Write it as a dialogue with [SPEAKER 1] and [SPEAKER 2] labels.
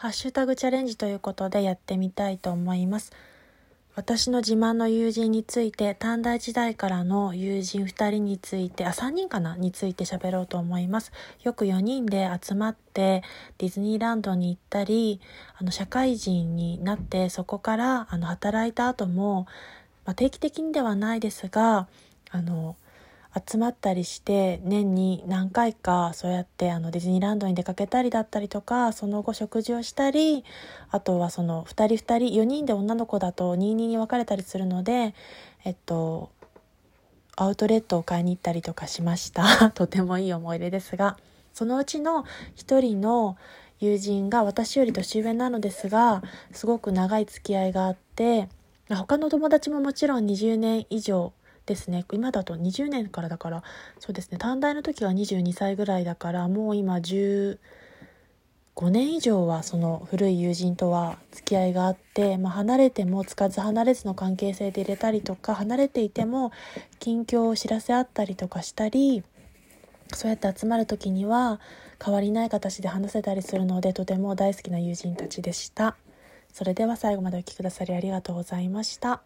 [SPEAKER 1] ハッシュタグチャレンジということでやってみたいと思います。私の自慢の友人について、短大時代からの友人2人について、あ、3人かなについて喋ろうと思います。よく4人で集まってディズニーランドに行ったり、あの、社会人になってそこからあの、働いた後も、まあ、定期的にではないですが、あの、集まったりして年に何回かそうやってあのディズニーランドに出かけたりだったりとかその後食事をしたりあとはその2人2人4人で女の子だと22に分かれたりするのでえっとアウトレットを買いに行ったりとかしました。とてもいい思い出ですがそのうちの1人の友人が私より年上なのですがすごく長い付き合いがあって他の友達ももちろん20年以上ですね今だと20年からだからそうですね短大の時は22歳ぐらいだからもう今15年以上はその古い友人とは付き合いがあって、まあ、離れてもつかず離れずの関係性で入れたりとか離れていても近況を知らせ合ったりとかしたりそうやって集まる時には変わりない形で話せたりするのでとても大好きな友人たちでした。それでは最後までお聴きくださりありがとうございました。